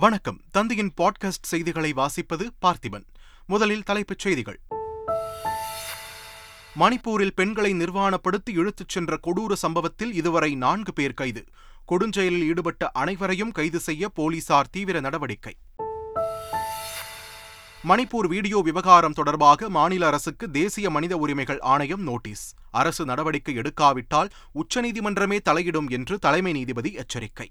வணக்கம். தந்தையின் பாட்காஸ்ட் செய்திகளை வாசிப்பது பார்த்திபன். முதலில் தலைப்புச் செய்திகள். மணிப்பூரில் பெண்களை நிர்வாணப்படுத்தி இழுத்துச் சென்ற கொடூர சம்பவத்தில் இதுவரை நான்கு பேர் கைது. கொடுஞ்செயலில் ஈடுபட்ட அனைவரையும் கைது செய்ய போலீசார் தீவிர நடவடிக்கை. மணிப்பூர் வீடியோ விவகாரம் தொடர்பாக மாநில அரசுக்கு தேசிய மனித உரிமைகள் ஆணையம் நோட்டீஸ். அரசு நடவடிக்கை எடுக்காவிட்டால் உச்சநீதிமன்றமே தலையிடும் என்று தலைமை நீதிபதி எச்சரிக்கை.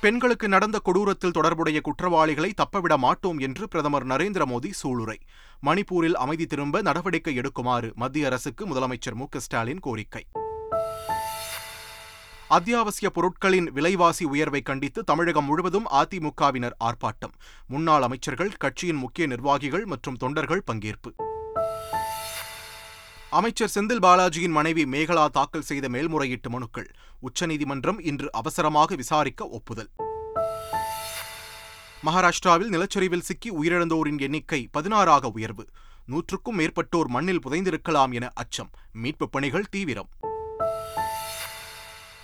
பெண்களுக்கு நடந்த கொடூரத்தில் தொடர்புடைய குற்றவாளிகளை தப்பவிட மாட்டோம் என்று பிரதமர் நரேந்திர மோடி சூளுரை. மணிப்பூரில் அமைதி திரும்ப நடவடிக்கை எடுக்குமாறு மத்திய அரசுக்கு முதலமைச்சர் மு. ஸ்டாலின் கோரிக்கை. அத்தியாவசிய பொருட்களின் விலைவாசி உயர்வை கண்டித்து தமிழகம் முழுவதும் அதிமுகவினர் ஆர்ப்பாட்டம். முன்னாள் அமைச்சர்கள் கட்சியின் முக்கிய நிர்வாகிகள் மற்றும் தொண்டர்கள் பங்கேற்பு. அமைச்சர் செந்தில் பாலாஜியின் மனைவி மேகலா தாக்கல் செய்த மேல்முறையீட்டு மனுக்கள் உச்சநீதிமன்றம் இன்று அவசரமாக விசாரிக்க ஒப்புதல். மகாராஷ்டிராவில் நிலச்சரிவில் சிக்கி உயிரிழந்தோரின் எண்ணிக்கை பதினாறாக உயர்வு. நூற்றுக்கும் மேற்பட்டோர் மண்ணில் புதைந்திருக்கலாம் என அச்சம். மீட்புப் பணிகள் தீவிரம்.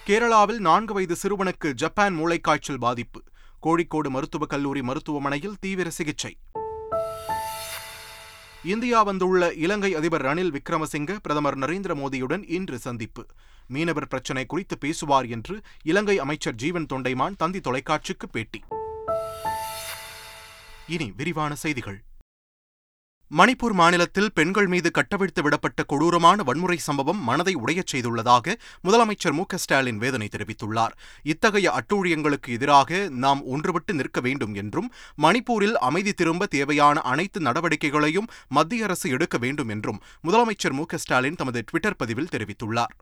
கேரளாவில் நான்கு வயது சிறுவனுக்கு ஜப்பான் மூளைக்காய்ச்சல் பாதிப்பு. கோழிக்கோடு மருத்துவக் கல்லூரி மருத்துவமனையில் தீவிர சிகிச்சை. இந்தியா வந்துள்ள இலங்கை அதிபர் ரணில் விக்ரமசிங்க பிரதமர் நரேந்திர மோடியுடன் இன்று சந்திப்பு. மீனவர் பிரச்சினை குறித்து பேசுவார் என்று இலங்கை அமைச்சர் ஜீவன் தொண்டைமான் தந்தி தொலைக்காட்சிக்கு பேட்டி. இனி விரிவான செய்திகள். மணிப்பூர் மாநிலத்தில் பெண்கள் மீது கட்டவிழ்த்து விடப்பட்ட கொடூரமான வன்முறை சம்பவம் மனதை உடையச் செய்துள்ளதாக முதலமைச்சர் மு ஸ்டாலின் வேதனை தெரிவித்துள்ளார். இத்தகைய அட்டூழியங்களுக்கு எதிராக நாம் ஒன்றுபட்டு நிற்க வேண்டும் என்றும் மணிப்பூரில் அமைதி திரும்ப தேவையான அனைத்து நடவடிக்கைகளையும் மத்திய அரசு எடுக்க வேண்டும் என்றும் முதலமைச்சர் மு ஸ்டாலின் தமது டுவிட்டர் பதிவில் தெரிவித்துள்ளார்.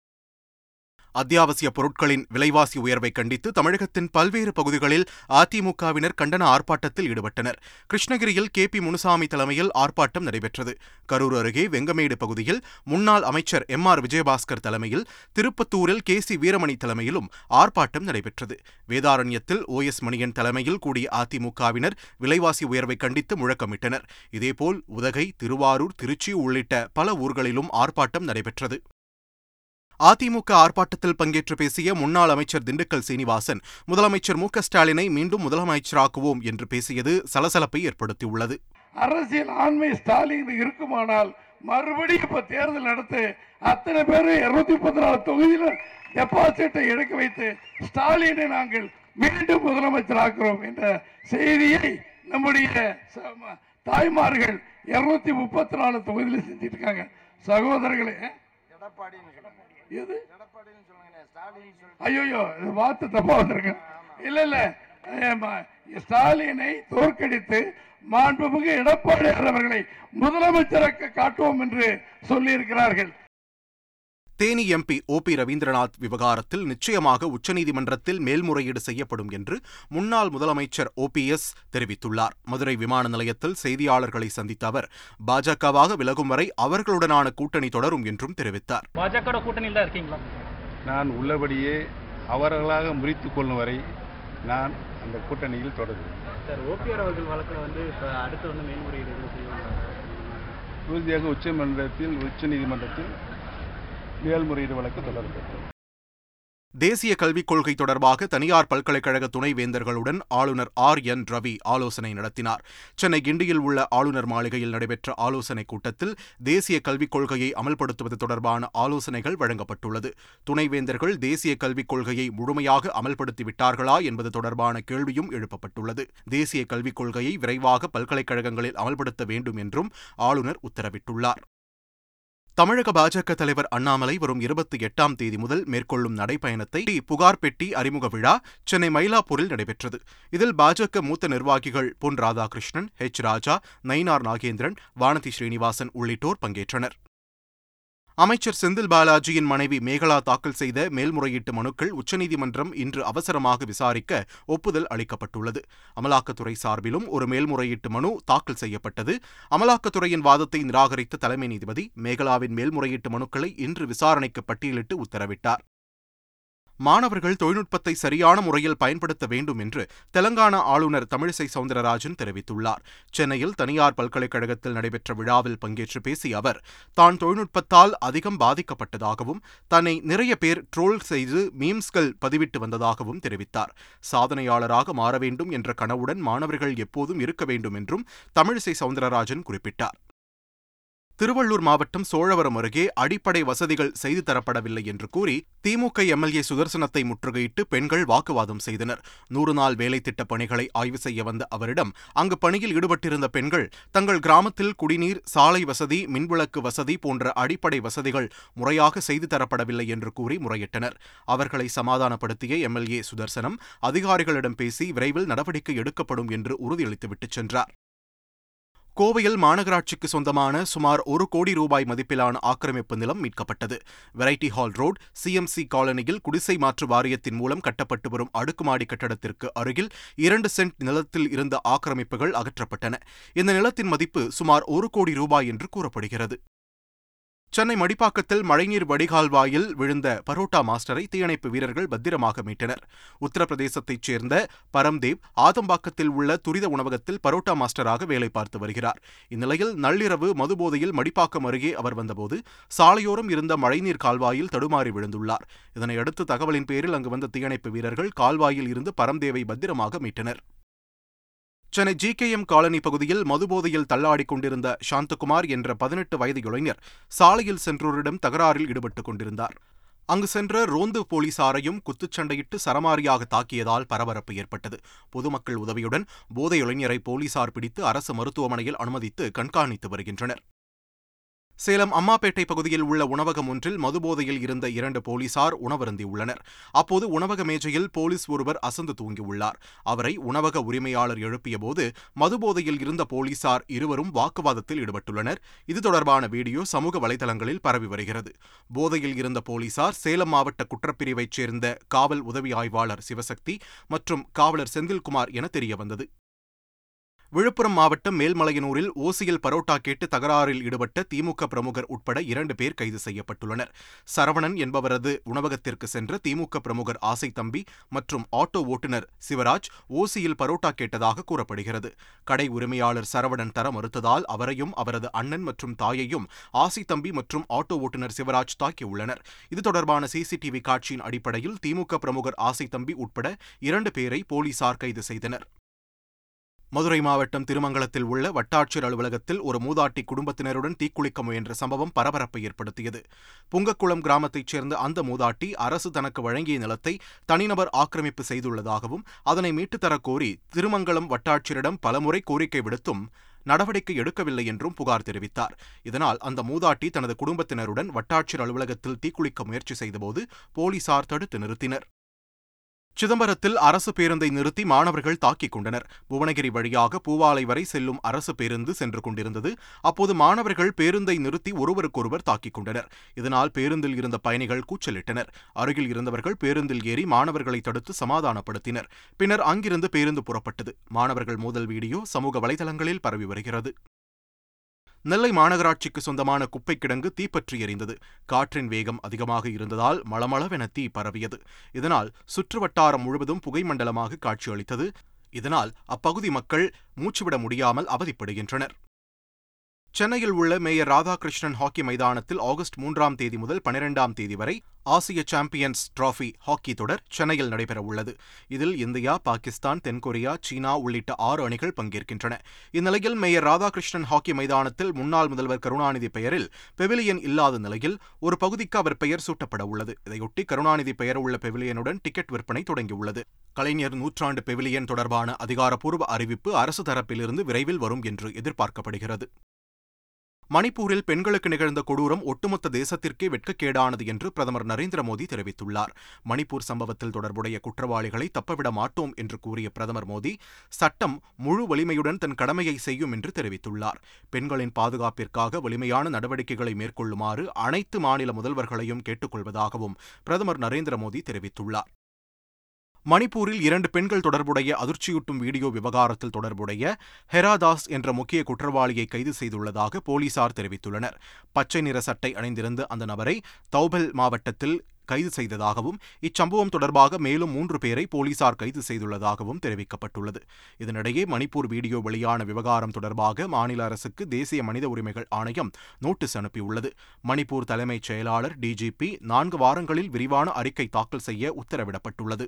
அத்தியாவசிய பொருட்களின் விலைவாசி உயர்வை கண்டித்து தமிழகத்தின் பல்வேறு பகுதிகளில் அதிமுகவினர் கண்டன ஆர்ப்பாட்டத்தில் ஈடுபட்டனர். கிருஷ்ணகிரியில் கே பி முனுசாமி தலைமையில் ஆர்ப்பாட்டம் நடைபெற்றது. கரூர் அருகே வெங்கமேடு பகுதியில் முன்னாள் அமைச்சர் எம் ஆர் விஜயபாஸ்கர் தலைமையில் திருப்பத்தூரில் கே சி வீரமணி தலைமையிலும் ஆர்ப்பாட்டம் நடைபெற்றது. வேதாரண்யத்தில் ஓ எஸ் மணியன் தலைமையில் கூடிய அதிமுகவினர் விலைவாசி உயர்வை கண்டித்து முழக்கமிட்டனர். இதேபோல் உதகை திருவாரூர் திருச்சி உள்ளிட்ட பல ஊர்களிலும் ஆர்ப்பாட்டம் நடைபெற்றது. அதிமுக ஆர்ப்பாட்டத்தில் பங்கேற்று பேசிய முன்னாள் அமைச்சர் திண்டுக்கல் சீனிவாசன் முதலமைச்சர் மு ஸ்டாலினை மீண்டும் முதலமைச்சராக்குவோம் என்று பேசியது சலசலப்பை ஏற்படுத்தியுள்ளது. அரசியல் ஆண்மை ஸ்டாலின் இருக்குமானால் மறுபடியும் இப்ப தேர்தல் நடத்து அத்தனை பேரும் இருநூத்தி முப்பத்தி நாலு தொகுதியில டெபாசிட்டை எடுக்க வைத்து ஸ்டாலினை நாங்கள் மீண்டும் முதலமைச்சராக்குறோம் என்ற செய்தியை நம்முடைய தாய்மார்கள் இருநூத்தி முப்பத்தி நாலு தொகுதியில் செஞ்சிருக்காங்க இருக்காங்க. சகோதரர்களே எது? ஐயோ வார்த்தை தப்பா வந்திருக்க. இல்ல இல்ல. ஸ்டாலினை தோற்கடித்து மாண்புமிகு எடப்பாடியார் அவர்களை முதலமைச்சராக காட்டுவோம் என்று சொல்லியிருக்கிறார்கள். Theni MP O P Ravindranath விவகாரத்தில் நிச்சயமாக உச்சநீதிமன்றத்தில் மேல்முறையீடு செய்யப்படும் என்று முன்னாள் முதலமைச்சர் ஓ பி எஸ் தெரிவித்துள்ளார். மதுரை விமான நிலையத்தில் செய்தியாளர்களை சந்தித்த அவர் பாஜகவாக விலகும் வரை அவர்களுடனான கூட்டணி தொடரும் என்றும் தெரிவித்தார். பாஜக கூட்டணியில் தான் இருக்கீங்களா? நான் உள்ளபடியே அவர்களாக முறித்துக் கொள்ளும் வரை நான் அந்த கூட்டணியில் தொடருவேன் சார் ஓபிஆர் அவர்கள் வழக்கில் வந்து இப்போ அடுத்து வந்து மேல்முறையீடு உறுதியாக உச்சமன்றத்தில் உச்சநீதிமன்றத்தில் மேல்முறையீடு வழக்கு தொடரப்பட்டது. தேசிய கல்விக் கொள்கை தொடர்பாக தனியார் பல்கலைக்கழக துணைவேந்தர்களுடன் ஆளுநர் ஆர் என் ரவி ஆலோசனை நடத்தினார். சென்னை கிண்டியில் உள்ள ஆளுநர் மாளிகையில் நடைபெற்ற ஆலோசனைக் கூட்டத்தில் தேசிய கல்விக் கொள்கையை அமல்படுத்துவது தொடர்பான ஆலோசனைகள் வழங்கப்பட்டுள்ளது. துணைவேந்தர்கள் தேசிய கல்விக் கொள்கையை முழுமையாக அமல்படுத்திவிட்டார்களா என்பது தொடர்பான கேள்வியும் எழுப்பப்பட்டுள்ளது. தேசிய கல்விக் கொள்கையை விரைவாக பல்கலைக்கழகங்களில் அமல்படுத்த வேண்டும் என்றும் ஆளுநர் உத்தரவிட்டுள்ளார். தமிழக பாஜக தலைவர் அண்ணாமலை வரும் இருபத்தி எட்டாம் தேதி முதல் மேற்கொள்ளும் நடைப்பயணத்தை புகார் பெட்டி அறிமுக விழா சென்னை மயிலாப்பூரில் நடைபெற்றது. இதில் பாஜக மூத்த நிர்வாகிகள் பொன் ராதாகிருஷ்ணன் ஹெச் ராஜா நயினார் நாகேந்திரன் வானதி ஸ்ரீனிவாசன் உள்ளிட்டோர் பங்கேற்றனர். அமைச்சர் செந்தில் பாலாஜியின் மனைவி மேகலா தாக்கல் செய்த மேல்முறையீட்டு மனுக்கள் உச்சநீதிமன்றம் இன்று அவசரமாக விசாரிக்க ஒப்புதல் அளிக்கப்பட்டுள்ளது. அமலாக்கத்துறை சார்பிலும் ஒரு மேல்முறையீட்டு மனு தாக்கல் செய்யப்பட்டது. அமலாக்கத்துறையின் வாதத்தை நிராகரித்த தலைமை நீதிபதி மேகலாவின் மேல்முறையீட்டு மனுக்களை இன்று விசாரணைக்கு பட்டியலிட்டு உத்தரவிட்டார். மாணவர்கள் தொழில்நுட்பத்தை சரியான முறையில் பயன்படுத்த வேண்டும் என்று தெலங்கானா ஆளுநர் தமிழிசை சவுந்தரராஜன் தெரிவித்துள்ளார். சென்னையில் தனியார் பல்கலைக்கழகத்தில் நடைபெற்ற விழாவில் பங்கேற்று பேசிய அவர் தான் தொழில்நுட்பத்தால் அதிகம் பாதிக்கப்பட்டதாகவும் தன்னை நிறைய பேர் ட்ரோல் செய்து மீம்ஸ்கள் பதிவிட்டு வந்ததாகவும் தெரிவித்தார். சாதனையாளராக மாற வேண்டும் என்ற கனவுடன் மாணவர்கள் எப்போதும் இருக்க வேண்டும் என்றும் தமிழிசை சவுந்தரராஜன் குறிப்பிட்டார். திருவள்ளூர் மாவட்டம் சோழவரம் அருகே அடிப்படை வசதிகள் செய்து தரப்படவில்லை என்று கூறி திமுக எம்எல்ஏ சுதர்சனத்தை முற்றுகையிட்டு பெண்கள் வாக்குவாதம் செய்தனர். நூறு நாள் வேலை திட்ட பணிகளை ஆய்வு செய்ய வந்த அவரிடம் அங்கு பணியில் ஈடுபட்டிருந்த பெண்கள் தங்கள் கிராமத்தில் குடிநீர் சாலை வசதி மின்விளக்கு வசதி போன்ற அடிப்படை வசதிகள் முறையாக செய்து தரப்படவில்லை என்று கூறி முறையிட்டனர். அவர்களை சமாதானப்படுத்திய எம்எல்ஏ சுதர்சனம் அதிகாரிகளிடம் பேசி விரைவில் நடவடிக்கை எடுக்கப்படும் என்று உறுதியளித்துவிட்டு சென்றார். கோவையில் மாநகராட்சிக்கு சொந்தமான சுமார் ஒரு கோடி ரூபாய் மதிப்பிலான ஆக்கிரமிப்பு நிலம் மீட்கப்பட்டது. வெரைட்டி ஹால் ரோடு சிஎம்சி காலனியில் குடிசை மாற்று வாரியத்தின் மூலம் கட்டப்பட்டு வரும் அடுக்குமாடி கட்டடத்திற்கு அருகில் இரண்டு சென்ட் நிலத்தில் இருந்த ஆக்கிரமிப்புகள் அகற்றப்பட்டன. இந்த நிலத்தின் மதிப்பு சுமார் ஒரு கோடி ரூபாய் என்று கூறப்படுகிறது. சென்னை மடிப்பாக்கத்தில் மழைநீர் வடிகால்வாயில் விழுந்த பரோட்டா மாஸ்டரை தீயணைப்பு வீரர்கள் பத்திரமாக மீட்டனர். உத்தரப்பிரதேசத்தைச் சேர்ந்த பரம்தேவ் ஆதம்பாக்கத்தில் உள்ள துரித உணவகத்தில் பரோட்டா மாஸ்டராக வேலை பார்த்து வருகிறார். இந்நிலையில் நள்ளிரவு மதுபோதையில் மடிப்பாக்கம் அருகே அவர் வந்தபோது சாலையோரம் இருந்த மழைநீர் கால்வாயில் தடுமாறி விழுந்துள்ளார். இதனையடுத்து தகவலின் பேரில் அங்கு வந்த தீயணைப்பு வீரர்கள் கால்வாயில் இருந்து பரம்தேவை பத்திரமாக மீட்டனர். Chennai G K M colony பகுதியில் மதுபோதையில் தள்ளாடிக் கொண்டிருந்த சாந்தகுமார் என்ற பதினெட்டு வயது இளைஞர் சாலையில் சென்றோரிடம் தகராறில் ஈடுபட்டுக் கொண்டிருந்தார். அங்கு சென்ற ரோந்து போலீசாரையும் குத்துச்சண்டையிட்டு சரமாரியாக தாக்கியதால் பரபரப்பு ஏற்பட்டது. பொதுமக்கள் உதவியுடன் போதை இளைஞரை போலீசார் பிடித்து அரசு மருத்துவமனையில் அனுமதித்து கண்காணித்து வருகின்றனர். சேலம் அம்மாப்பேட்டை பகுதியில் உள்ள உணவகம் ஒன்றில் மதுபோதையில் இருந்த இரண்டு போலீசார் உணவருந்தியுள்ளனர். அப்போது உணவக மேஜையில் போலீஸ் ஒருவர் அசந்து தூங்கியுள்ளார். அவரை உணவக உரிமையாளர் எழுப்பியபோது மதுபோதையில் இருந்த போலீசார் இருவரும் வாக்குவாதத்தில் ஈடுபட்டுள்ளனர். இது தொடர்பான வீடியோ சமூக வலைதளங்களில் பரவி வருகிறது. போதையில் இருந்த போலீசார் சேலம் மாவட்ட குற்றப்பிரிவைச் சேர்ந்த காவல் உதவி ஆய்வாளர் சிவசக்தி மற்றும் காவலர் செந்தில்குமார் என தெரியவந்தது. விழுப்புரம் மாவட்டம் மேல்மலையனூரில் ஓசியில் பரோட்டா கேட்டு தகராறில் ஈடுபட்ட திமுக பிரமுகர் உட்பட இரண்டு பேர் கைது செய்யப்பட்டுள்ளனர். சரவணன் என்பவரது உணவகத்திற்கு சென்ற திமுக பிரமுகர் ஆசை தம்பி மற்றும் ஆட்டோ ஓட்டுநர் சிவராஜ் ஓசியில் பரோட்டா கேட்டதாக கூறப்படுகிறது. கடை உரிமையாளர் சரவணன் தர மறுத்ததால் அவரையும் அவரது அண்ணன் மற்றும் தாயையும் ஆசை தம்பி மற்றும் ஆட்டோ ஓட்டுநர் சிவராஜ் தாக்கியுள்ளனர். இது தொடர்பான சிசிடிவி காட்சியின் அடிப்படையில் திமுக பிரமுகர் ஆசை தம்பி உட்பட இரண்டு பேரை போலீசார் கைது செய்தனர். மதுரை மாவட்டம் திருமங்கலத்தில் உள்ள வட்டாட்சியர் அலுவலகத்தில் ஒரு மூதாட்டி குடும்பத்தினருடன் தீக்குளிக்க முயன்ற சம்பவம் பரபரப்பை ஏற்படுத்தியது. புங்கக்குளம் கிராமத்தைச் சேர்ந்த அந்த மூதாட்டி அரசு தனக்கு வழங்கிய நிலத்தை தனிநபர் ஆக்கிரமிப்பு செய்துள்ளதாகவும் அதனை மீட்டுத்தரக் கோரி திருமங்கலம் வட்டாட்சியரிடம் பலமுறை கோரிக்கை விடுத்தும் நடவடிக்கை எடுக்கவில்லை என்றும் புகார் தெரிவித்தார். இதனால் அந்த மூதாட்டி தனது குடும்பத்தினருடன் வட்டாட்சியர் அலுவலகத்தில் தீக்குளிக்க முயற்சி செய்தபோது போலீசார் தடுத்து நிறுத்தினர். சிதம்பரத்தில் அரசு பேருந்தை நிறுத்தி மாணவர்கள் தாக்கிக் கொண்டனர். புவனகிரி வழியாக பூவாலை வரை செல்லும் அரசு பேருந்து சென்று கொண்டிருந்தது. அப்போது மாணவர்கள் பேருந்தை நிறுத்தி ஒருவருக்கொருவர் தாக்கிக் கொண்டனர். இதனால் பேருந்தில் இருந்த பயணிகள் கூச்சலிட்டனர். அருகில் இருந்தவர்கள் பேருந்தில் ஏறி மாணவர்களை தடுத்து சமாதானப்படுத்தினர். பின்னர் அங்கிருந்து பேருந்து புறப்பட்டது. மாணவர்கள் மோதல் வீடியோ சமூக வலைதளங்களில் பரவி வருகிறது. நெல்லை மாநகராட்சிக்கு சொந்தமான குப்பை கிடங்கு தீப்பற்றி எரிந்தது. காற்றின் வேகம் அதிகமாக இருந்ததால் மளமளவென தீ பரவியது. இதனால் சுற்றுவட்டாரம் முழுவதும் புகைமண்டலமாக காட்சியளித்தது. இதனால் அப்பகுதி மக்கள் மூச்சுவிட முடியாமல் அவதிப்படுகின்றனர். சென்னையில் உள்ள மேயர் ராதாகிருஷ்ணன் ஹாக்கி மைதானத்தில் ஆகஸ்ட் மூன்றாம் தேதி முதல் பனிரெண்டாம் தேதி வரை ஆசிய சாம்பியன்ஸ் டிராஃபி ஹாக்கி தொடர் சென்னையில் நடைபெறவுள்ளது. இதில் இந்தியா பாகிஸ்தான் தென்கொரியா சீனா உள்ளிட்ட ஆறு அணிகள் பங்கேற்கின்றன. இந்நிலையில் மேயர் ராதாகிருஷ்ணன் ஹாக்கி மைதானத்தில் முன்னாள் முதல்வர் கருணாநிதி பெயரில் பெவிலியன் இல்லாத நிலையில் ஒரு பகுதிக்கு அவர் பெயர் சூட்டப்பட உள்ளது இதையொட்டி கருணாநிதி பெயர் உள்ள பெவிலியனுடன் டிக்கெட் விற்பனை தொடங்கியுள்ளது. கலைஞர் நூற்றாண்டு பெவிலியன் தொடர்பான அதிகாரப்பூர்வ அறிவிப்பு அரசு தரப்பிலிருந்து விரைவில் வரும் என்று எதிர்பார்க்கப்படுகிறது. மணிப்பூரில் பெண்களுக்கு நிகழ்ந்த கொடூரம் ஒட்டுமொத்த தேசத்திற்கே வெட்கக்கேடானது என்று பிரதமர் நரேந்திர மோடி தெரிவித்துள்ளார். மணிப்பூர் சம்பவத்தில் தொடர்புடைய குற்றவாளிகளை தப்பவிட மாட்டோம் என்று கூறிய பிரதமர் மோடி சட்டம் முழு வலிமையுடன் தன் கடமையை செய்யும் என்று தெரிவித்துள்ளார். பெண்களின் பாதுகாப்பிற்காக வலிமையான நடவடிக்கைகளை மேற்கொள்ளுமாறு அனைத்து மாநில முதல்வர்களையும் கேட்டுக்கொள்வதாகவும் பிரதமர் நரேந்திர மோடி தெரிவித்துள்ளார். மணிப்பூரில் இரண்டு பெண்கள் தொடர்புடைய அதிர்ச்சியூட்டும் வீடியோ விவகாரத்தில் தொடர்புடைய ஹெராதாஸ் என்ற முக்கிய குற்றவாளியை கைது செய்துள்ளதாக போலீசார் தெரிவித்துள்ளனர். பச்சை நிற சட்டை அணிந்திருந்த அந்த நபரை தௌபல் மாவட்டத்தில் கைது செய்ததாகவும் இச்சம்பவம் தொடர்பாக மேலும் மூன்று பேரை போலீசார் கைது செய்துள்ளதாகவும் தெரிவிக்கப்பட்டுள்ளது. இதனிடையே மணிப்பூர் வீடியோ வெளியான விவகாரம் தொடர்பாக மாநில அரசுக்கு தேசிய மனித உரிமைகள் ஆணையம் நோட்டீஸ் அனுப்பியுள்ளது. மணிப்பூர் தலைமைச் செயலாளர் டிஜிபி நான்கு வாரங்களில் விரிவான அறிக்கை தாக்கல் செய்ய உத்தரவிடப்பட்டுள்ளது.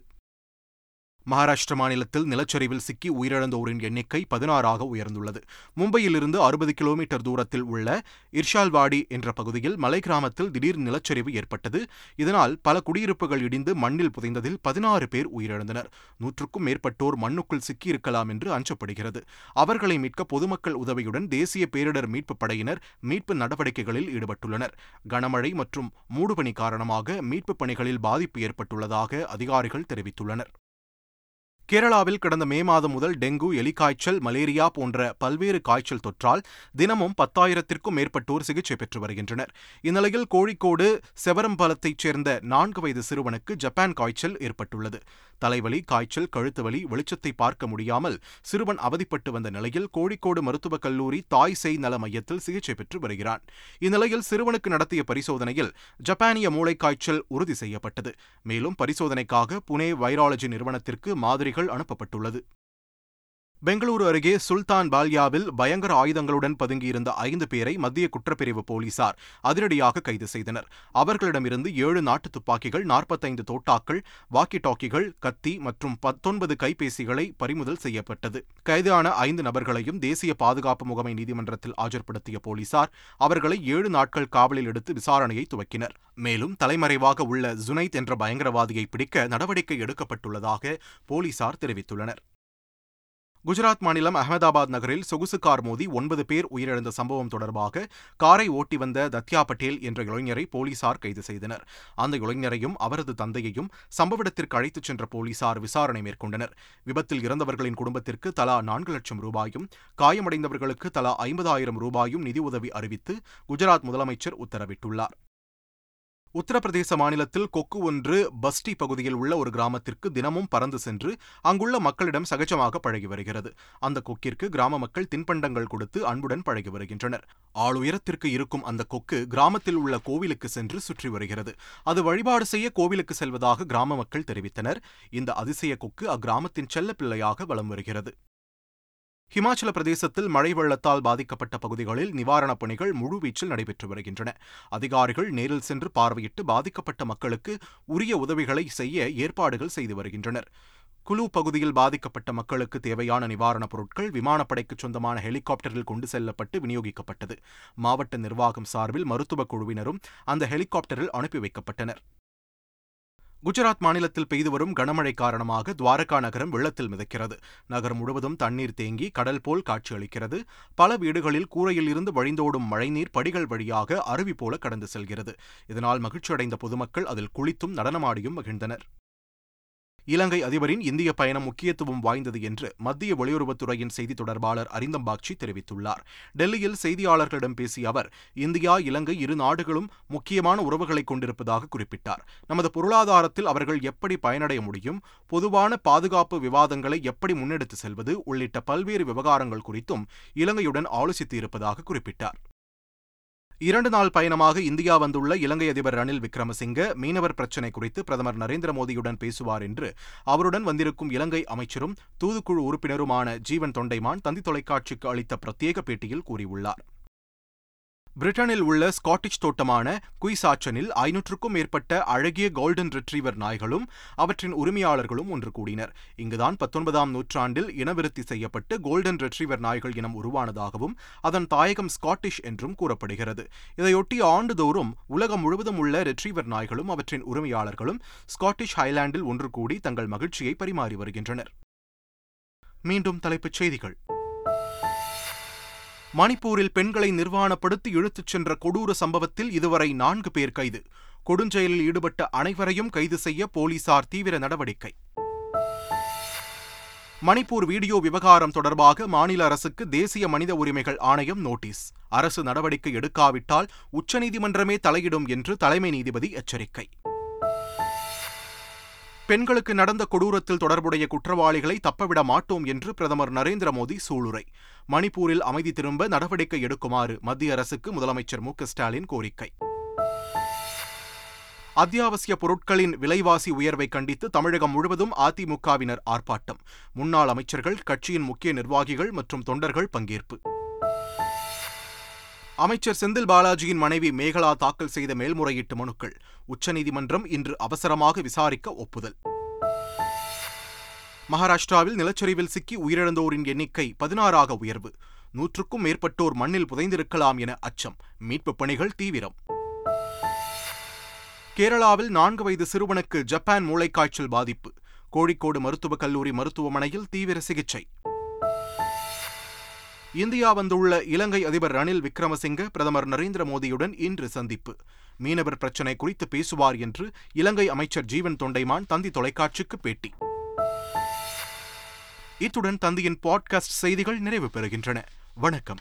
மகாராஷ்டிர மாநிலத்தில் நிலச்சரிவில் சிக்கி உயிரிழந்தோரின் எண்ணிக்கை பதினாறாக உயர்ந்துள்ளது. மும்பையிலிருந்து அறுபது கிலோமீட்டர் தூரத்தில் உள்ள இர்ஷால்வாடி என்ற பகுதியில் மலை கிராமத்தில் திடீர் நிலச்சரிவு ஏற்பட்டது. இதனால் பல குடியிருப்புகள் இடிந்து மண்ணில் புதைந்ததில் பதினாறு பேர் உயிரிழந்தனர். நூற்றுக்கும் மேற்பட்டோர் மண்ணுக்குள் சிக்கியிருக்கலாம் என்று அஞ்சப்படுகிறது. அவர்களை மீட்க பொதுமக்கள் உதவியுடன் தேசிய பேரிடர் மீட்புப் படையினர் மீட்பு நடவடிக்கைகளில் ஈடுபட்டுள்ளனர். கனமழை மற்றும் மூடுபனி காரணமாக மீட்புப் பணிகளில் பாதிப்பு ஏற்பட்டுள்ளதாக அதிகாரிகள் தெரிவித்துள்ளனர். கேரளாவில் கடந்த மே மாதம் முதல் டெங்கு எலிக்காய்ச்சல் மலேரியா போன்ற பல்வேறு காய்ச்சல் தொற்றால் தினமும் பத்தாயிரத்திற்கும் மேற்பட்டோர் சிகிச்சை பெற்று வருகின்றனர். இந்நிலையில் கோழிக்கோடு செவரம்பலத்தைச் சேர்ந்த நான்கு வயது சிறுவனுக்கு ஜப்பான் காய்ச்சல் ஏற்பட்டுள்ளது. தலைவலி காய்ச்சல் கழுத்து வலி வெளிச்சத்தை பார்க்க முடியாமல் சிறுவன் அவதிப்பட்டு வந்த நிலையில் கோழிக்கோடு மருத்துவக் கல்லூரி தாய் செய் நல மையத்தில் சிகிச்சை பெற்று வருகிறான். இந்நிலையில் சிறுவனுக்கு நடத்திய பரிசோதனையில் ஜப்பானிய மூளைக்காய்ச்சல் உறுதி செய்யப்பட்டது. மேலும் பரிசோதனைக்காக புனே வைராலஜி நிறுவனத்திற்கு அனுப்பப்பட்டுள்ளது. பெங்களூரு அருகே சுல்தான் பால்யாவில் பயங்கர ஆயுதங்களுடன் பதுங்கியிருந்த ஐந்து பேரை மத்திய குற்றப்பிரிவு போலீசார் அதிரடியாக கைது செய்தனர். அவர்களிடமிருந்து ஏழு நாட்டு துப்பாக்கிகள் நாற்பத்தைந்து தோட்டாக்கள் வாக்கி டாக்கிகள் கத்தி மற்றும் பத்தொன்பது கைபேசிகளை பறிமுதல் செய்யப்பட்டது. கைதான ஐந்து நபர்களையும் தேசிய பாதுகாப்பு முகமை நீதிமன்றத்தில் ஆஜர்படுத்திய போலீசார் அவர்களை ஏழு நாட்கள் காவலில் எடுத்து விசாரணையை துவக்கினர். மேலும் தலைமறைவாக உள்ள ஜுனைத் என்ற பயங்கரவாதியை பிடிக்க நடவடிக்கை எடுக்கப்பட்டுள்ளதாக போலீசார் தெரிவித்துள்ளனர். குஜராத் மாநிலம் அகமதாபாத் நகரில் சொகுசு கார் மோதி ஒன்பது பேர் உயிரிழந்த சம்பவம் தொடர்பாக காரை ஓட்டி வந்த தத்யா பட்டேல் என்ற இளைஞரை போலீசார் கைது செய்தனர். அந்த இளைஞரையும் அவரது தந்தையையும் சம்பவ இடத்திற்கு அழைத்துச் சென்ற போலீசார் விசாரணை மேற்கொண்டனர். விபத்தில் இறந்தவர்களின் குடும்பத்திற்கு தலா நான்கு லட்சம் ரூபாயும் காயமடைந்தவர்களுக்கு தலா ஐம்பதாயிரம் ரூபாயும் நிதியுதவி அறிவித்து குஜராத் முதலமைச்சர் உத்தரவிட்டுள்ளார். உத்தரப்பிரதேச மாநிலத்தில் கொக்கு ஒன்று பஸ்டி பகுதியில் உள்ள ஒரு கிராமத்திற்கு தினமும் பறந்து சென்று அங்குள்ள மக்களிடம் சகஜமாக பழகி வருகிறது. அந்த கொக்கிற்கு கிராம மக்கள் தின்பண்டங்கள் கொடுத்து அன்புடன் பழகி வருகின்றனர். ஆளுயரத்திற்கு இருக்கும் அந்த கொக்கு கிராமத்தில் உள்ள கோவிலுக்கு சென்று சுற்றி வருகிறது. அது வழிபாடு செய்ய கோவிலுக்கு செல்வதாக கிராம மக்கள் தெரிவித்தனர். இந்த அதிசய கொக்கு அக்கிராமத்தின் செல்லப்பிள்ளையாக வலம் வருகிறது. ஹிமாச்சல பிரதேசத்தில் மழை வெள்ளத்தால் பாதிக்கப்பட்ட பகுதிகளில் நிவாரணப் பணிகள் முழுவீச்சில் நடைபெற்று வருகின்றன. அதிகாரிகள் நேரில் சென்று பார்வையிட்டு பாதிக்கப்பட்ட மக்களுக்கு உரிய உதவிகளை செய்ய ஏற்பாடுகள் செய்து வருகின்றனர். குலு பகுதியில் பாதிக்கப்பட்ட மக்களுக்கு தேவையான நிவாரணப் பொருட்கள் விமானப்படைக்கு சொந்தமான ஹெலிகாப்டரில் கொண்டு செல்லப்பட்டு விநியோகிக்கப்பட்டது. மாவட்ட நிர்வாகம் சார்பில் மருத்துவக் குழுவினரும் அந்த ஹெலிகாப்டரில் அனுப்பி வைக்கப்பட்டனர். குஜராத் மாநிலத்தில் பெய்து வரும் கனமழை காரணமாக துவாரகா நகரம் வெள்ளத்தில் மிதக்கிறது. நகரம் முழுவதும் தண்ணீர் தேங்கி கடல் போல் காட்சியளிக்கிறது பல வீடுகளில் கூரையில் இருந்து வழிந்தோடும் மழைநீர் படிகள் வழியாக அருவி போல கடந்து செல்கிறது. இதனால் மகிழ்ச்சியடைந்த பொதுமக்கள் அதில் குளித்தும் நடனமாடியும் மகிழ்ந்தனர். இலங்கை அதிபரின் இந்திய பயணம் முக்கியத்துவம் வாய்ந்தது என்று மத்திய வெளியுறவுத்துறையின் செய்தி தொடர்பாளர் அரிந்தம்பாக்சி தெரிவித்துள்ளார். டெல்லியில் செய்தியாளர்களிடம் பேசிய அவர் இந்தியா இலங்கை இரு நாடுகளும் முக்கியமான உறவுகளை கொண்டிருப்பதாக குறிப்பிட்டார். நமது பொருளாதாரத்தில் அவர்கள் எப்படி பயனடைய முடியும்? பொதுவான பாதுகாப்பு விவாதங்களை எப்படி முன்னெடுத்து செல்வது? உள்ளிட்ட பல்வேறு விவகாரங்கள் குறித்தும் இலங்கையுடன் ஆலோசித்து இருப்பதாக குறிப்பிட்டார். இரண்டு நாள் பயணமாக இந்தியா வந்துள்ள இலங்கை அதிபர் ரணில் விக்ரமசிங்க மீனவர் பிரச்சினை குறித்து பிரதமர் நரேந்திர மோடியுடன் பேசுவார் என்று அவருடன் வந்திருக்கும் இலங்கை அமைச்சரும் தூதுக்குழு உறுப்பினருமான ஜீவன் தொண்டைமான் தந்தி தொலைக்காட்சிக்கு அளித்த பிரத்யேக பேட்டியில் கூறியுள்ளார். பிரிட்டனில் உள்ள ஸ்காட்டிஷ் தோட்டமான குய்சாச்சனில் ஐநூற்றுக்கும் மேற்பட்ட அழகிய கோல்டன் ரெட்ரீவர் நாய்களும் அவற்றின் உரிமையாளர்களும் ஒன்று கூடினர். இங்குதான் பத்தொன்பதாம் நூற்றாண்டில் இனவிருத்தி செய்யப்பட்டு கோல்டன் ரெட்ரீவர் நாய்கள் இனம் உருவானதாகவும் அதன் தாயகம் ஸ்காட்டிஷ் என்றும் கூறப்படுகிறது. இதையொட்டி ஆண்டுதோறும் உலகம் முழுவதும் உள்ள ரெட்ரீவர் நாய்களும் அவற்றின் உரிமையாளர்களும் ஸ்காட்டிஷ் ஹைலாண்டில் ஒன்று கூடி தங்கள் மகிழ்ச்சியை பரிமாறி வருகின்றனர். மீண்டும் தலைப்புச் செய்திகள். மணிப்பூரில் பெண்களை நிர்வாணப்படுத்தி இழுத்துச் சென்ற கொடூர சம்பவத்தில் இதுவரை நான்கு பேர் கைது. கொடுஞ்செயலில் ஈடுபட்ட அனைவரையும் கைது செய்ய போலீசார் தீவிர நடவடிக்கை. மணிப்பூர் வீடியோ விவகாரம் தொடர்பாக மாநில அரசுக்கு தேசிய மனித உரிமைகள் ஆணையம் நோட்டீஸ். அரசு நடவடிக்கை எடுக்காவிட்டால் உச்சநீதிமன்றமே தலையிடும் என்று தலைமை நீதிபதி எச்சரிக்கை. பெண்களுக்கு நடந்த கொடூரத்தில் தொடர்புடைய குற்றவாளிகளை தப்பவிட மாட்டோம் என்று பிரதமர் நரேந்திர மோடி சூளுரை. மணிப்பூரில் அமைதி திரும்ப நடவடிக்கை எடுக்குமாறு மத்திய அரசுக்கு முதலமைச்சர் மு. ஸ்டாலின் கோரிக்கை. அத்தியாவசிய பொருட்களின் விலைவாசி உயர்வை கண்டித்து தமிழகம் முழுவதும் அதிமுகவினர் ஆர்ப்பாட்டம். முன்னாள் அமைச்சர்கள் கட்சியின் முக்கிய நிர்வாகிகள் மற்றும் தொண்டர்கள் பங்கேற்பு. அமைச்சர் செந்தில் பாலாஜியின் மனைவி மேகலா தாக்கல் செய்த மேல்முறையீட்டு மனுக்கள் உச்சநீதிமன்றம் இன்று அவசரமாக விசாரிக்க ஒப்புதல். மகாராஷ்டிராவில் நிலச்சரிவில் சிக்கி உயிரிழந்தோரின் எண்ணிக்கை பதினாறாக உயர்வு. நூற்றுக்கும் மேற்பட்டோர் மண்ணில் புதைந்திருக்கலாம் என அச்சம். மீட்புப் பணிகள் தீவிரம். கேரளாவில் நான்கு வயது சிறுவனுக்கு ஜப்பான் மூளைக்காய்ச்சல் பாதிப்பு. கோழிக்கோடு மருத்துவக் கல்லூரி மருத்துவமனையில் தீவிர சிகிச்சை. இந்தியா வந்துள்ள இலங்கை அதிபர் ரணில் விக்ரமசிங்க பிரதமர் நரேந்திர மோடியுடன் இன்று சந்திப்பு. மீனவர் பிரச்சினை குறித்து பேசுவார் என்று இலங்கை அமைச்சர் ஜீவன் தொண்டைமான் தந்தி தொலைக்காட்சிக்கு பேட்டி. இத்துடன் தந்தியின் பாட்காஸ்ட் செய்திகள் நிறைவு பெறுகின்றன. வணக்கம்.